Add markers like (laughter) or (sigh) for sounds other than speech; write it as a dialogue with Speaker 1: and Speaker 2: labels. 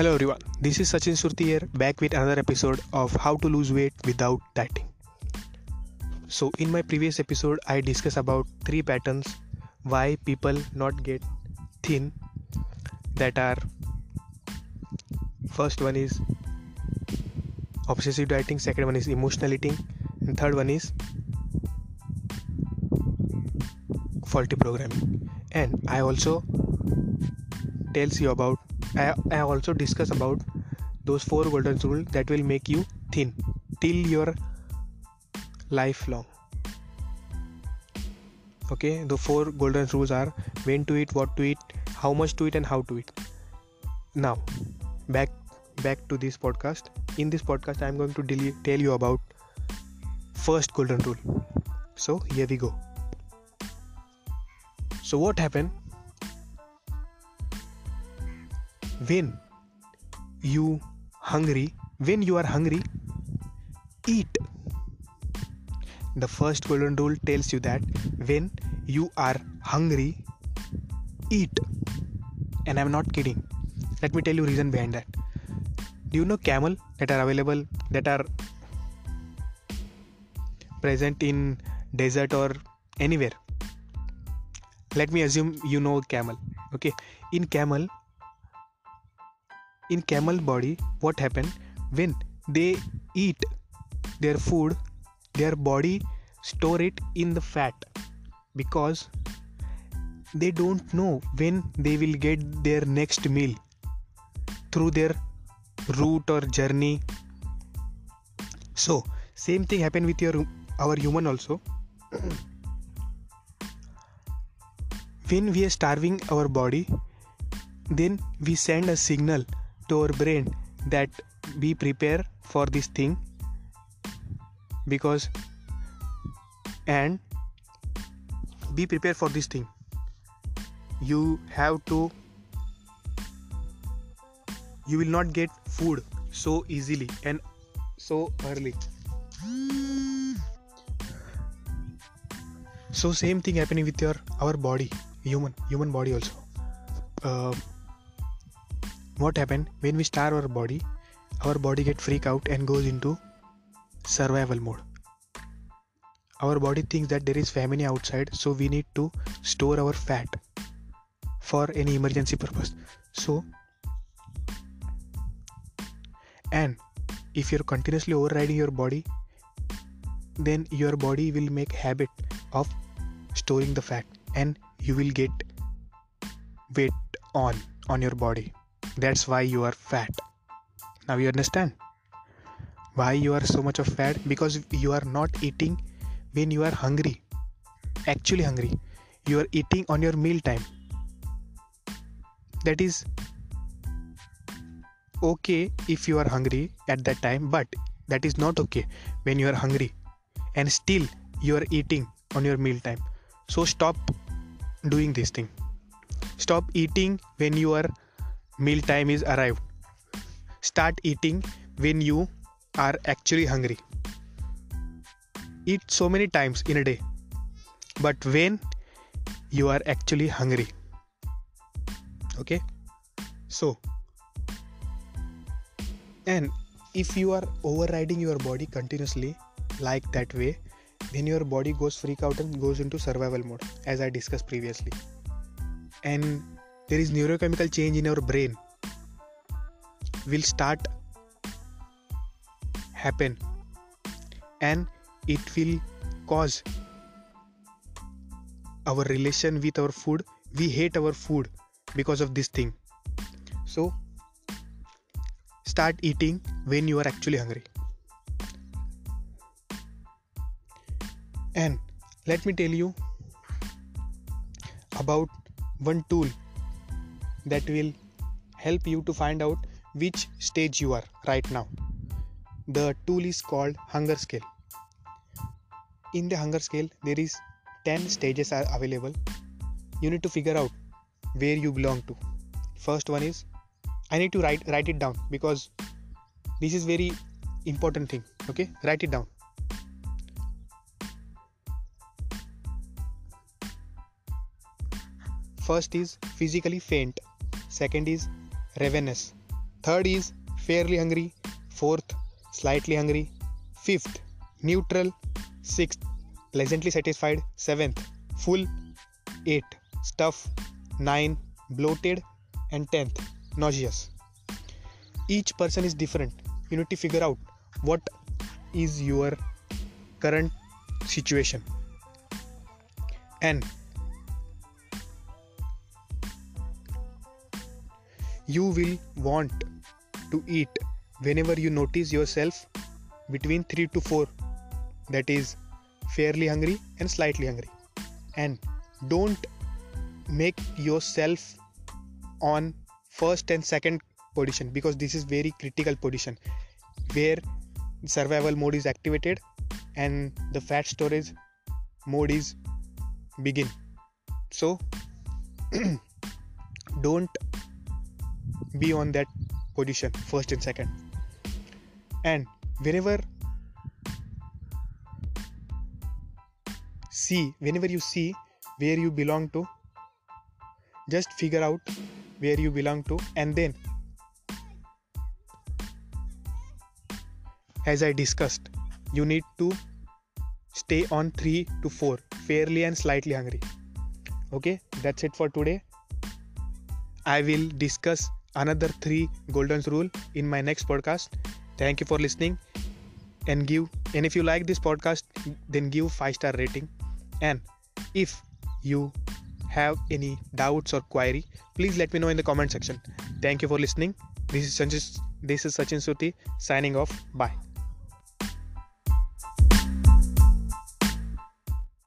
Speaker 1: Hello everyone, this is Sachin Surti here back with another episode of How to Lose Weight Without Dieting. So in my previous episode I discussed about three patterns why people not get thin that are first one is obsessive dieting, second one is emotional eating and third one is faulty programming and I also tells you about I, I also discuss about those four golden rules that will make you thin till your lifelong. Okay the four golden rules are when to eat what to eat how much to eat and how to eat. Now back back to this podcast. In this podcast i am going to del- tell you about first golden rule. So here we go. So what happened when you hungry when you are hungry eat. The first golden rule tells you that when you are hungry eat. And i'm not kidding. Let me tell you reason behind that. Do you know camel that are available that are present in desert or anywhere? Let me assume you know camel okay? In camel in camel body what happen? When they eat their food their body store it in the fat because they don't know when they will get their next meal through their route or journey. So same thing happen with your our human also. When we are starving our body then we send a signal to our brain that be prepare for this thing because and be prepared for this thing. You have to you will not get food so easily and so early. So same thing happening with your our body human human body also. Uh, what happened? When we starve our body our body get freak out and goes into survival mode. Our body thinks that there is famine outside so we need to store our fat for any emergency purpose. So and if you're continuously overriding your body then your body will make habit of storing the fat and you will get weight on on your body that's why you are fat. Now you understand why you are so much of fat? Because you are not eating when you are hungry. Actually hungry. You are eating on your meal time. That is okay if you are hungry at that time but that is not okay when you are hungry and still you are eating on your meal time. So stop doing this thing. Stop eating when you are meal time is arrived. Start eating when you are actually hungry. Eat so many times in a day but when you are actually hungry. Okay? So and if you are overriding your body continuously like that way then your body goes freak out and goes into survival mode as i discussed previously. And there is neurochemical change in our brain. Will start happen. And it will cause our relation with our food. We hate our food because of this thing. So start eating when you are actually hungry. And let me tell you about one tool that will help you to find out which stage you are right now. The tool is called hunger scale. In the hunger scale, there is 10 stages are available. You need to figure out where you belong to. First one is I need to write write it down because this is very important thing. Okay, write it down. First is physically faint second is ravenous. Third is fairly hungry. Fourth slightly hungry. Fifth neutral. Sixth pleasantly satisfied. Seventh full. Eight stuff. Nine bloated. And 10th nauseous. Each person is different. You need to figure out what is your current situation. And you will want to eat whenever you notice yourself between 3 to 4 that is fairly hungry and slightly hungry. And don't make yourself on first and second position because this is very critical position where survival mode is activated and the fat storage mode is begin. So (clears throat) don't be on that position first and second. And whenever see whenever you see where you belong to just figure out where you belong to and then as i discussed you need to stay on 3 to 4 fairly and slightly hungry. Okay that's it for today. I will discuss another 3 golden rule in my next podcast. Thank you for listening. And give and if you like this podcast then give 5 star rating. And if you have any doubts or query please let me know in the comment section. Thank you for listening. This is Sanjay, this is Sachin Surti signing off. Bye